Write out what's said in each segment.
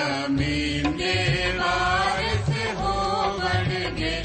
ਜ਼ਮੀਨ ਦੇ ਵਾਰਿਸ ਹੋਵਣਗੇ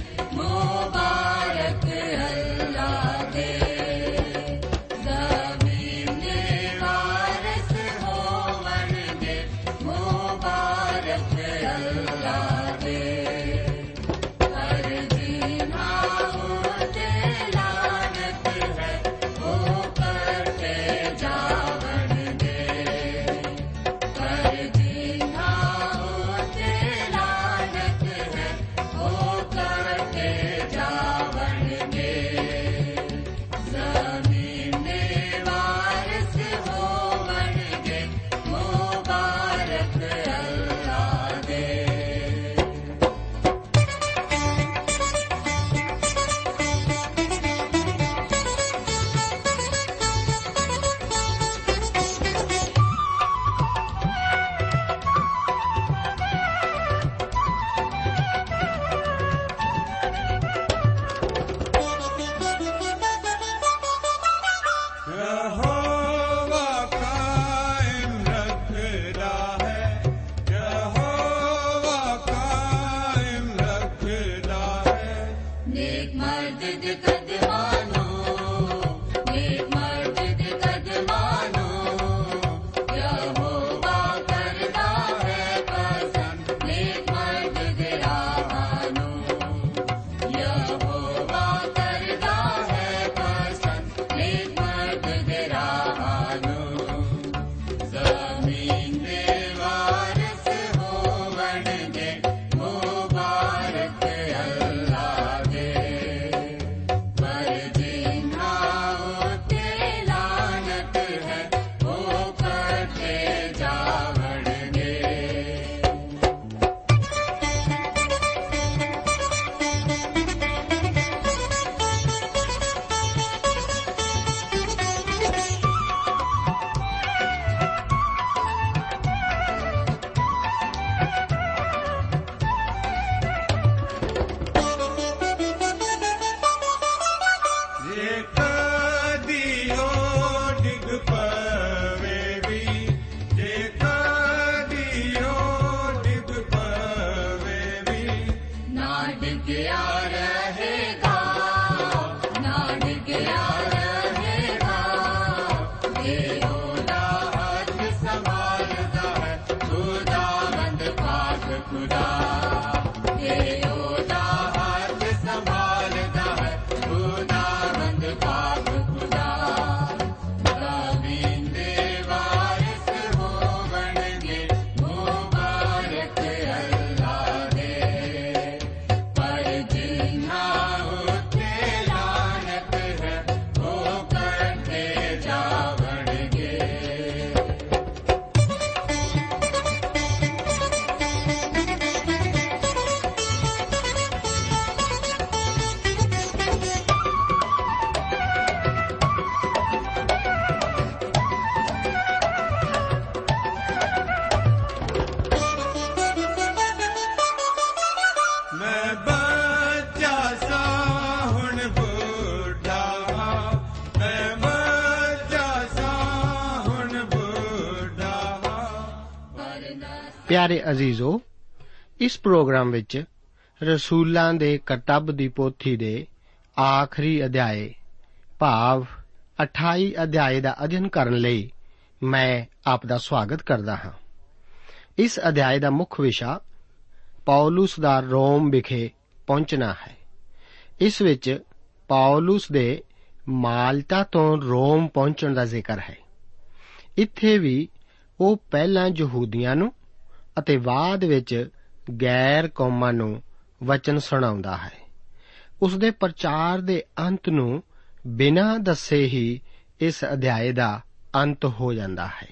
ਪਿਆਰੇ ਅਜ਼ੀਜ਼ੋ, ਇਸ ਪ੍ਰੋਗਰਾਮ ਵਿੱਚ ਰਸੂਲਾਂ ਦੇ ਕਰਤੱਵ ਦੀ ਪੋਥੀ ਦੇ ਆਖਰੀ ਅਧਿਆਏ, ਭਾਵ 28 ਅਧਿਆਏ ਦਾ ਅਧਿਐਨ ਕਰਨ ਲਈ ਮੈਂ ਆਪ ਦਾ ਸਵਾਗਤ ਕਰਦਾ ਹਾਂ। ਇਸ ਅਧਿਆਏ ਦਾ ਮੁੱਖ ਵਿਸ਼ਾ ਪੌਲਸ ਦਾ ਰੋਮ ਵਿਖੇ ਪਹੁੰਚਣਾ ਹੈ। ਇਸ ਵਿੱਚ ਪੌਲਸ ਦੇ ਮਾਲਟਾ ਤੋਂ ਰੋਮ ਪਹੁੰਚਣ ਦਾ ਜ਼ਿਕਰ ਹੈ। ਇੱਥੇ ਵੀ ਉਹ ਪਹਿਲਾਂ ਯਹੂਦੀਆਂ ਨੂੰ ਅਤੇ ਬਾਅਦ ਵਿੱਚ ਗੈਰ ਕੌਮਾਂ ਨੂੰ ਵਚਨ ਸੁਣਾਉਂਦਾ ਹੈ। ਉਸ ਦੇ ਪ੍ਰਚਾਰ ਦੇ ਅੰਤ ਨੂੰ ਬਿਨਾਂ ਦੱਸੇ ਹੀ ਇਸ ਅਧਿਆਏ ਦਾ ਅੰਤ ਹੋ ਜਾਂਦਾ ਹੈ।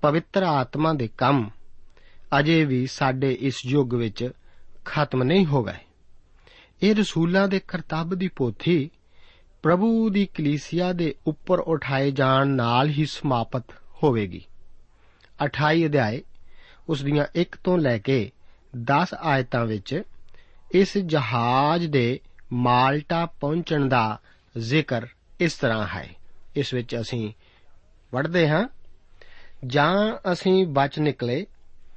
ਪਵਿੱਤਰ ਆਤਮਾ ਦੇ ਕੰਮ ਅਜੇ ਵੀ ਸਾਡੇ ਇਸ ਯੁੱਗ ਵਿੱਚ ਖਤਮ ਨਹੀਂ ਹੋ ਗਏ। ਇਹ ਰਸੂਲਾਂ ਦੇ ਕਰਤੱਵ ਦੀ ਪੋਥੀ ਪ੍ਰਭੂ ਦੀ ਕਲੀਸਿਆ ਦੇ ਉੱਪਰ ਉਠਾਏ ਜਾਣ ਨਾਲ ਹੀ ਸਮਾਪਤ ਹੋਵੇਗੀ। 28 ਅਧਿਆਏ ਉਸ ਦੀਆਂ 1 ਤੋਂ ਲੈ ਕੇ 10 ਆਇਤਾਂ ਵਿੱਚ ਇਸ ਜਹਾਜ਼ ਦੇ ਮਾਲਟਾ ਪਹੁੰਚਣ ਦਾ ਜ਼ਿਕਰ ਇਸ ਤਰ੍ਹਾਂ ਹੈ। ਇਸ ਵਿੱਚ ਅਸੀਂ ਪੜ੍ਹਦੇ ਹਾਂ। ਜਾਂ ਅਸੀਂ ਬਚ ਨਿਕਲੇ,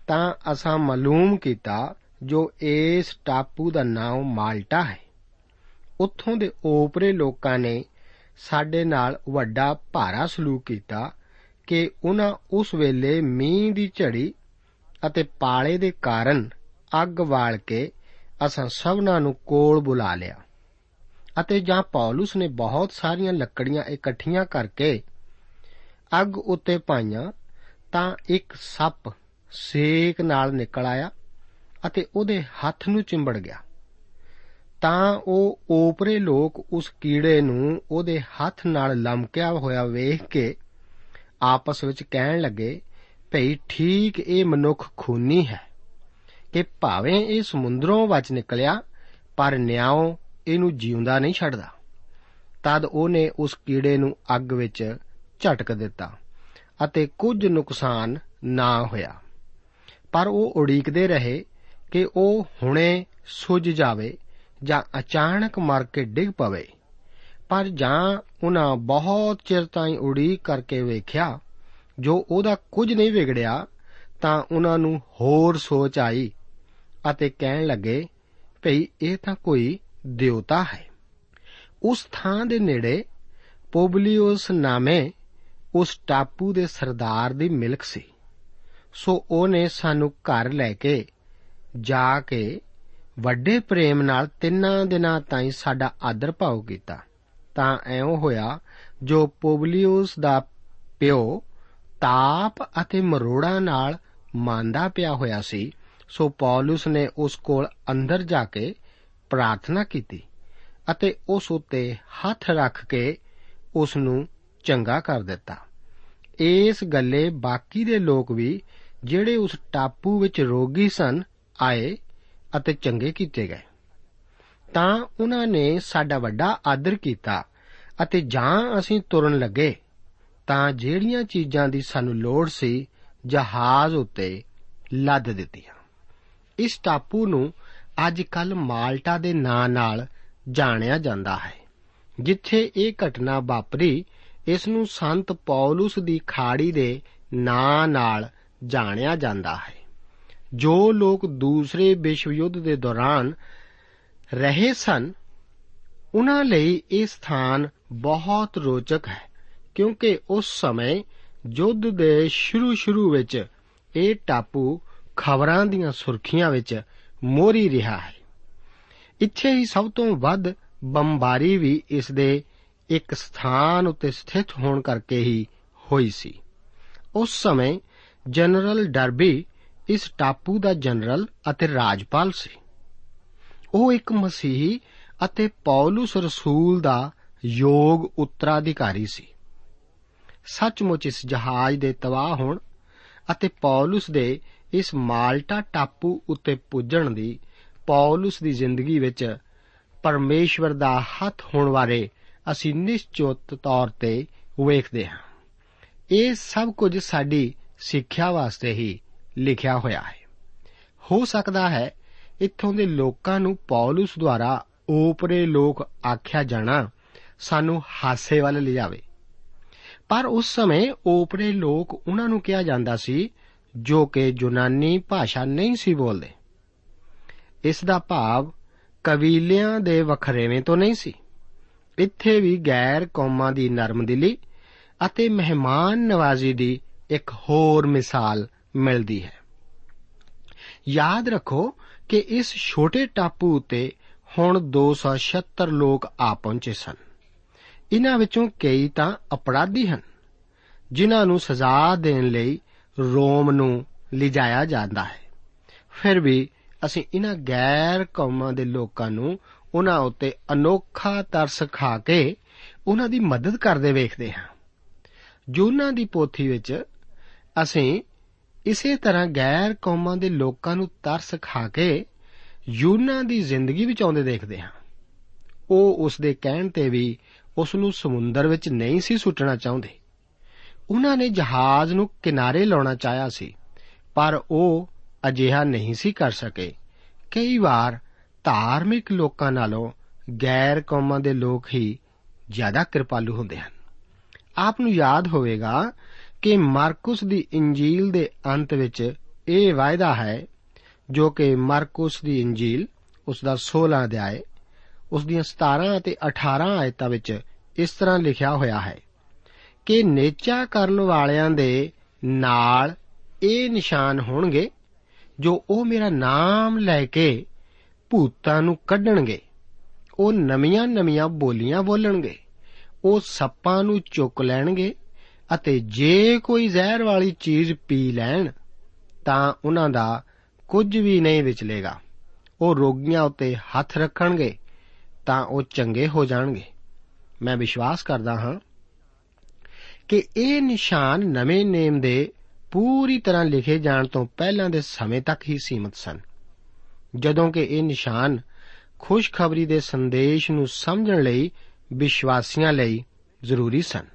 ਤਾਂ ਅਸਾਂ ਮਾਲੂਮ ਕੀਤਾ ਜੋ ਇਸ ਟਾਪੂ ਦਾ ਨਾਮ ਮਾਲਟਾ ਹੈ। ਉੱਥੋਂ ਦੇ ਓਪਰੇ ਲੋਕਾਂ ਨੇ ਸਾਡੇ ਨਾਲ ਵੱਡਾ ਭਾਰਾ ਸਲੂਕ ਕੀਤਾ ਕਿ ਉਹਨਾਂ ਉਸ ਵੇਲੇ ਮੀਂਹ ਦੀ ਝੜੀ ਅਤੇ ਪਾਲੇ ਦੇ ਕਾਰਨ ਅੱਗ ਵਾਲ ਕੇ ਅਸਾਂ ਸਭਨਾਂ ਨੂੰ ਕੋਲ ਬੁਲਾ ਲਿਆ। ਅਤੇ ਜਾਂ ਪੌਲਸ ਨੇ ਬਹੁਤ ਸਾਰੀਆਂ ਲੱਕੜੀਆਂ ਇਕੱਠੀਆਂ ਕਰਕੇ ਅੱਗ ਉੱਤੇ ਪਾਈਆਂ ਤਾਂ ਇੱਕ ਸੱਪ ਸੇਕ ਨਾਲ ਨਿਕਲ ਆਇਆ ਅਤੇ ਉਹਦੇ ਹੱਥ ਨੂੰ ਚਿੰਬੜ ਗਿਆ। ਤਾਂ ਉਹ ਓਪਰੇ ਲੋਕ ਉਸ ਕੀੜੇ ਨੂੰ ਉਹਦੇ ਹੱਥ ਨਾਲ ਲਮਕਿਆ ਹੋਇਆ ਵੇਖ ਕੇ ਆਪਸ ਵਿੱਚ ਕਹਿਣ ਲੱਗੇ ਭਈ ਠੀਕ ਇਹ ਮਨੁੱਖ ਖੂਨੀ ਹੈ ਕਿ ਭਾਵੇਂ ਇਹ ਸਮੁੰਦਰੋਂ ਵਿੱਚ ਨਿਕਲਿਆ, ਪਰ ਨਿਆਓ ਇਹਨੂੰ ਜਿਉਂਦਾ ਨਹੀਂ ਛੱਡਦਾ। ਤਦ ਉਹਨੇ ਉਸ ਕੀੜੇ ਨੂੰ ਅੱਗ ਵਿੱਚ ਝਟਕ ਦਿੱਤਾ ਅਤੇ ਕੁਝ ਨੁਕਸਾਨ ਨਾ ਹੋਇਆ। ਪਰ ਉਹ ਉਡੀਕਦੇ ਰਹੇ ਕਿ ਉਹ ਹੁਣੇ ਸੁੱਜ ਜਾਵੇ ਜਾਂ ਅਚਾਨਕ ਮਰ ਕੇ ਡਿੱਗ ਪਵੇ। ਪਰ ਜਾਂ ਉਹਨਾਂ ਬਹੁਤ ਚਿਰ ਤਾਈਂ ਉਡੀਕ ਕਰਕੇ ਵੇਖਿਆ ਜੋ ਉਹਦਾ ਕੁਝ ਨਹੀਂ ਵਿਗੜਿਆ, ਤਾਂ ਉਹਨਾਂ ਨੂੰ ਹੋਰ ਸੋਚ ਆਈ ਅਤੇ ਕਹਿਣ ਲੱਗੇ, ਭਈ, ਇਹ ਤਾਂ ਕੋਈ ਦੇਵਤਾ ਹੈ। ਉਸ ਥਾਂ ਦੇ ਨੇੜੇ ਪੋਬਲੀਓਸ ਨਾਮੇ ਉਸ ਟਾਪੂ ਦੇ ਸਰਦਾਰ ਦੀ ਮਿਲਕ ਸੀ। ਸੋ ਉਹਨੇ ਸਾਨੂੰ ਘਰ ਲੈ ਕੇ ਜਾ ਕੇ ਵੱਡੇ ਪ੍ਰੇਮ ਨਾਲ ਤਿੰਨਾਂ ਦਿਨਾਂ ਤਾਈਂ ਸਾਡਾ ਆਦਰ ਭਾਉ ਕੀਤਾ। ਤਾਂ ਐਉਂ ਹੋਇਆ, ਜੋ ਪੋਬਲੀਓਸ ਦਾ ਪਿਓ ਤਾਪ ਅਤੇ ਮਰੋੜਾ ਨਾਲ ਮੰਦਾ ਪਿਆ ਹੋਇਆ ਸੀ, ਸੋ ਪੌਲਸ ਨੇ ਉਸ ਕੋਲ ਅੰਦਰ ਜਾ ਕੇ ਪ੍ਰਾਰਥਨਾ ਕੀਤੀ ਅਤੇ ਉਸ ਉੱਤੇ ਹੱਥ ਰੱਖ ਕੇ ਉਸ ਨੂੰ ਚੰਗਾ ਕਰ ਦਿੱਤਾ। ਇਸ ਗੱਲੇ ਬਾਕੀ ਦੇ ਲੋਕ ਵੀ ਜਿਹੜੇ ਉਸ ਟਾਪੂ ਵਿੱਚ ਰੋਗੀ ਸਨ, ਆਏ ਅਤੇ ਚੰਗੇ ਕੀਤੇ ਗਏ। ਤਾਂ ਉਹਨਾਂ ਨੇ ਸਾਡਾ ਵੱਡਾ ਆਦਰ ਕੀਤਾ ਅਤੇ ਜਾਂ ਅਸੀਂ ਤੁਰਨ ਲੱਗੇ ਤਾਂ ਜਿਹੜੀਆਂ ਚੀਜ਼ਾਂ ਦੀ ਸਾਨੂੰ ਲੋੜ ਸੀ ਜਹਾਜ਼ ਉੱਤੇ ਲੱਦ ਦਿੱਤੀਆਂ। ਇਸ ਟਾਪੂ ਨੂੰ ਅੱਜ ਕੱਲ ਮਾਲਟਾ ਦੇ ਨਾਂ ਨਾਲ ਜਾਣਿਆ ਜਾਂਦਾ ਹੈ, ਜਿੱਥੇ ਇਹ ਘਟਨਾ ਵਾਪਰੀ, ਇਸ ਨੂੰ ਸੰਤ ਪੌਲਸ ਦੀ ਖਾੜੀ ਦੇ ਨਾਂ ਨਾਲ ਜਾਣਿਆ ਜਾਂਦਾ ਹੈ। ਜੋ ਲੋਕ ਦੂਸਰੇ ਵਿਸ਼ਵ ਯੁੱਧ ਦੇ ਦੌਰਾਨ ਰਹੇ ਸਨ, ਉਹਨਾਂ ਲਈ ਇਹ ਸਥਾਨ ਬਹੁਤ ਰੋਚਕ ਹੈ। ਕਿਉਂਕਿ ਉਸ ਸਮੇਂ ਯੁੱਧ ਦੇ ਸ਼ੁਰੂ-ਸ਼ੁਰੂ ਵਿੱਚ ਇਹ ਟਾਪੂ ਖਬਰਾਂ ਦੀਆਂ ਸੁਰਖੀਆਂ ਵਿੱਚ ਮੋਰੀ ਰਿਹਾ ਹੈ। ਇੱਥੇ ਹੀ ਸਭ ਤੋਂ ਵੱਧ ਬੰਬਾਰੀ ਵੀ ਇਸ ਦੇ ਇੱਕ ਸਥਾਨ ਉੱਤੇ ਸਥਿਤ ਹੋਣ ਕਰਕੇ ਹੀ ਹੋਈ ਸੀ। ਉਸ ਸਮੇਂ ਜਨਰਲ ਡਰਬੀ ਇਸ ਟਾਪੂ ਦਾ ਜਨਰਲ ਅਤੇ ਰਾਜਪਾਲ ਸੀ। ਉਹ ਇੱਕ ਮਸੀਹੀ ਅਤੇ ਪੌਲਸ ਰਸੂਲ ਦਾ ਯੋਗ ਉੱਤਰਾਧਿਕਾਰੀ ਸੀ। ਸੱਚਮੁੱਚ ਇਸ ਜਹਾਜ਼ ਦੇ ਤਬਾਹ ਹੋਣ ਅਤੇ ਪੌਲਸ ਦੇ ਇਸ ਮਾਲਟਾ ਟਾਪੂ ਉੱਤੇ ਪੁੱਜਣ ਦੀ, ਪੌਲਸ ਦੀ ਜ਼ਿੰਦਗੀ ਵਿੱਚ ਪਰਮੇਸ਼ਵਰ ਦਾ ਹੱਥ ਹੋਣ ਬਾਰੇ ਅਸੀਂ ਨਿਸ਼ਚਿਤ ਤੌਰ ਤੇ ਵੇਖਦੇ ਹਾਂ। ਇਹ ਸਭ ਕੁਝ ਸਾਡੀ ਸਿੱਖਿਆ ਵਾਸਤੇ ਹੀ ਲਿਖਿਆ ਹੋਇਆ ਹੈ। ਹੋ ਸਕਦਾ ਹੈ ਇੱਥੋਂ ਦੇ ਲੋਕਾਂ ਨੂੰ ਪੌਲਸ ਦੁਆਰਾ ਓਪਰੇ ਲੋਕ ਆਖਿਆ ਜਾਣਾ ਸਾਨੂੰ ਹਾਸੇ ਵੱਲ ਲਿਜਾਵੇ। ਪਰ ਉਸ ਸਮੇਂ ਓਪਰੇ ਲੋਕ ਉਹਨਾਂ ਨੂੰ ਕਿਹਾ ਜਾਂਦਾ ਸੀ, ਜੋ ਕਿ ਯੂਨਾਨੀ ਭਾਸ਼ਾ ਨਹੀਂ ਸੀ ਬੋਲਦੇ। ਇਸ ਦਾ ਭਾਵ ਕਬੀਲਿਆਂ ਦੇ ਵਖਰੇਵੇਂ ਤੋਂ ਨਹੀਂ ਸੀ। ਇੱਥੇ ਵੀ ਗੈਰ ਕੌਮਾਂ ਦੀ ਨਰਮਦਿਲੀ ਅਤੇ ਮਹਿਮਾਨ ਨਵਾਜ਼ੀ ਦੀ ਇੱਕ ਹੋਰ ਮਿਸਾਲ ਮਿਲਦੀ ਹੈ। ਯਾਦ ਰੱਖੋ ਕਿ ਇਸ ਛੋਟੇ ਟਾਪੂ ਉਤੇ ਹੁਣ 276 ਲੋਕ ਆ ਪਹੁੰਚੇ ਸਨ। ਇਹਨਾਂ ਵਿੱਚੋਂ ਕਈ ਤਾਂ ਅਪਰਾਧੀ ਹਨ, ਜਿਨ੍ਹਾਂ ਨੂੰ ਸਜ਼ਾ ਦੇਣ ਲਈ ਰੋਮ ਨੂੰ ਲਿਜਾਇਆ ਜਾਂਦਾ ਹੈ। ਫਿਰ ਵੀ ਅਸੀਂ ਇਹਨਾਂ ਗੈਰ ਕੌਮਾਂ ਦੇ ਲੋਕਾਂ ਨੂੰ ਉਹਨਾਂ ਉੱਤੇ ਅਨੋਖਾ ਤਰਸ ਖਾ ਕੇ ਉਹਨਾਂ ਦੀ ਮਦਦ ਕਰਦੇ ਵੇਖਦੇ ਹਾਂ। ਜੋਨਾ ਦੀ ਪੋਥੀ ਵਿੱਚ ਅਸੀਂ ਇਸੇ ਤਰ੍ਹਾਂ ਗੈਰ ਕੌਮਾਂ ਦੇ ਲੋਕਾਂ ਨੂੰ ਤਰਸ ਖਾ ਕੇ ਯੂਨਾ ਦੀ ਜ਼ਿੰਦਗੀ ਵਿੱਚ ਆਉਂਦੇ ਦੇਖਦੇ ਹਾਂ। ਉਹ ਉਸ ਦੇ ਕਹਿਣ ਤੇ ਵੀ ਉਸ ਨੂੰ ਸਮੁੰਦਰ ਵਿੱਚ ਨਹੀਂ ਸੀ ਸੁੱਟਣਾ ਚਾਹੁੰਦੇ। ਉਹਨਾਂ ਨੇ ਜਹਾਜ਼ ਨੂੰ ਕਿਨਾਰੇ ਲਾਉਣਾ ਚਾਹਿਆ ਸੀ, ਪਰ ਉਹ ਅਜਿਹਾ ਨਹੀਂ ਸੀ ਕਰ ਸਕੇ। ਕਈ ਵਾਰ ਧਾਰਮਿਕ ਲੋਕਾਂ ਨਾਲੋਂ ਗੈਰ ਕੌਮਾਂ ਦੇ ਲੋਕ ਹੀ ਜ਼ਿਆਦਾ ਕਿਰਪਾਲੂ ਹੁੰਦੇ ਹਨ। ਆਪ ਨੂੰ ਯਾਦ ਹੋਵੇਗਾ ਕਿ ਮਾਰਕਸ ਦੀ ਇੰਜੀਲ ਦੇ ਅੰਤ ਵਿੱਚ ਇਹ ਵਾਅਦਾ ਹੈ, ਜੋ ਕਿ ਮਾਰਕਸ ਦੀ ਇੰਜੀਲ ਉਸ ਦਾ 16 ਅਧਿਆਇ ਉਸ ਦੀਆਂ 17 ਅਤੇ 18 ਆਇਤਾਂ ਵਿੱਚ ਇਸ ਤਰ੍ਹਾਂ ਲਿਖਿਆ ਹੋਇਆ ਹੈ ਕਿ ਨੇਚਾ ਕਰਨ ਵਾਲਿਆਂ ਦੇ ਨਾਲ ਇਹ ਨਿਸ਼ਾਨ ਹੋਣਗੇ ਜੋ ਉਹ ਮੇਰਾ ਨਾਮ ਲੈ ਕੇ ਭੂਤਾਂ ਨੂੰ ਕੱਢਣਗੇ। ਉਹ ਨਵੀਆਂ-ਨਵੀਆਂ ਬੋਲੀਆਂ ਬੋਲਣਗੇ। ਉਹ ਸੱਪਾਂ ਨੂੰ ਚੁੱਕ ਲੈਣਗੇ ਅਤੇ ਜੇ ਕੋਈ ਜ਼ਹਿਰ ਵਾਲੀ ਚੀਜ਼ ਪੀ ਲੈਣ, ਤਾਂ ਉਹਨਾਂ ਦਾ ਕੁਝ ਵੀ ਨਹੀਂ ਵਿਚਲੇਗਾ। ਉਹ ਰੋਗੀਆਂ ਉੱਤੇ ਹੱਥ ਰੱਖਣਗੇ ਤਾਂ ਉਹ ਚੰਗੇ ਹੋ ਜਾਣਗੇ। ਮੈਂ ਵਿਸ਼ਵਾਸ ਕਰਦਾ ਹਾਂ ਕਿ ਇਹ ਨਿਸ਼ਾਨ ਨਵੇਂ ਨੇਮ ਦੇ ਪੂਰੀ ਤਰ੍ਹਾਂ ਲਿਖੇ ਜਾਣ ਤੋਂ ਪਹਿਲਾਂ ਦੇ ਸਮੇਂ ਤੱਕ ਹੀ ਸੀਮਤ ਸਨ। ਜਦੋਂ ਕਿ ਇਹ ਨਿਸ਼ਾਨ ਖੁਸ਼ਖਬਰੀ ਦੇ ਸੰਦੇਸ਼ ਨੂੰ ਸਮਝਣ ਲਈ ਵਿਸ਼ਵਾਸੀਆਂ ਲਈ ਜ਼ਰੂਰੀ ਸਨ।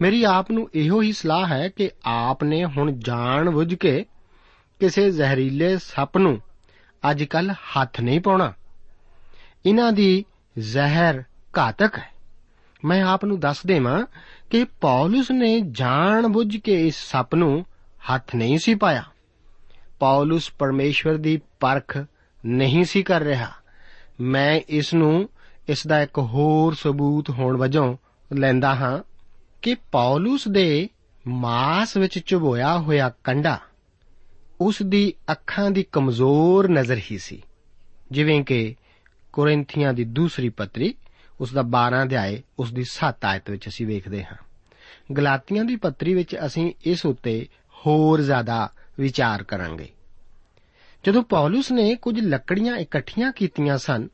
ਮੇਰੀ ਆਪ ਨੂੰ ਇਹੋ ਹੀ ਸਲਾਹ ਹੈ ਕਿ ਆਪ ਨੇ ਹੁਣ ਜਾਣ ਬੁੱਝ ਕੇ ਕਿਸੇ ਜ਼ਹਿਰੀਲੇ ਸੱਪ ਨੂੰ ਅੱਜ ਕੱਲ ਹੱਥ ਨਹੀਂ ਪਾਉਣਾ। ਇਹਨਾਂ ਦੀ ਜ਼ਹਿਰ ਘਾਤਕ ਹੈ। ਮੈਂ ਆਪ ਨੂੰ ਦੱਸ ਦੇਵਾਂ ਕਿ ਪੌਲਸ ਨੇ ਜਾਣ ਬੁੱਝ ਕੇ ਇਸ ਸੱਪ ਨੂੰ ਹੱਥ ਨਹੀਂ ਸੀ ਪਾਇਆ। ਪੌਲਸ ਪਰਮੇਸ਼ਵਰ ਦੀ ਪਰਖ ਨਹੀਂ ਸੀ ਕਰ ਰਿਹਾ। ਮੈਂ ਇਸ ਨੂੰ ਇਸ ਦਾ ਇੱਕ ਹੋਰ ਸਬੂਤ ਹੋਣ ਵਜੋਂ ਲੈਂਦਾ ਹਾਂ ਕਿ ਪੌਲਸ ਦੇ ਮਾਸ ਵਿੱਚ ਚੁਭੋਇਆ ਹੋਇਆ ਕੰਡਾ ਉਸ ਦੀ ਅੱਖਾਂ ਦੀ ਕਮਜ਼ੋਰ ਨਜ਼ਰ ਹੀ ਸੀ। ਜਿਵੇਂ ਕਿ ਕੋਰਿੰਥੀਆਂ ਦੀ ਦੂਸਰੀ ਪੱਤਰੀ ਉਸ ਦਾ 12 ਅਧਿਆਏ ਉਸ ਦੀ 7 ਆਇਤ ਵਿੱਚ ਅਸੀਂ ਵੇਖਦੇ ਹਾਂ। ਗਲਾਤੀਆਂ ਦੀ ਪੱਤਰੀ ਵਿੱਚ ਅਸੀਂ ਇਸ ਉੱਤੇ ਹੋਰ ਜ਼ਿਆਦਾ ਵਿਚਾਰ ਕਰਾਂਗੇ। ਜਦੋਂ ਪੌਲਸ ਨੇ ਕੁਝ ਲੱਕੜੀਆਂ ਇਕੱਠੀਆਂ ਕੀਤੀਆਂ ਸਨ,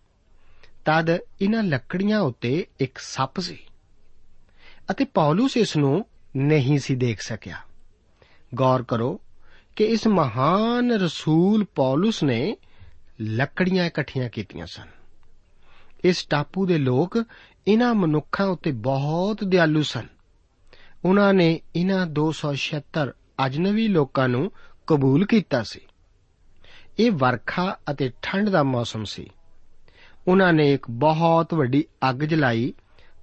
ਤਦ ਇਹਨਾਂ ਲੱਕੜੀਆਂ ਉੱਤੇ ਇੱਕ ਸੱਪ ਸੀ ਅਤੇ ਪੌਲਸ ਇਸ ਨੂੰ ਨਹੀਂ ਸੀ ਦੇਖ ਸਕਿਆ। ਗੌਰ ਕਰੋ ਕਿ ਇਸ ਮਹਾਨ ਰਸੂਲ ਪੌਲਸ ਨੇ ਲੱਕੜੀਆਂ ਇਕੱਠੀਆਂ ਕੀਤੀਆਂ ਸਨ। ਇਸ ਟਾਪੂ ਦੇ ਲੋਕ ਇਹਨਾਂ ਮਨੁੱਖਾਂ ਉੱਤੇ ਬਹੁਤ ਦਿਆਲੂ ਸਨ। ਉਹਨਾਂ ਨੇ ਇਹਨਾਂ 276 ਅਜਨਬੀ ਲੋਕਾਂ ਨੂੰ ਕਬੂਲ ਕੀਤਾ ਸੀ। ਇਹ ਵਰਖਾ ਅਤੇ ਠੰਡ ਦਾ ਮੌਸਮ ਸੀ। ਉਹਨਾਂ ਨੇ ਇੱਕ ਬਹੁਤ ਵੱਡੀ ਅੱਗ ਜਲਾਈ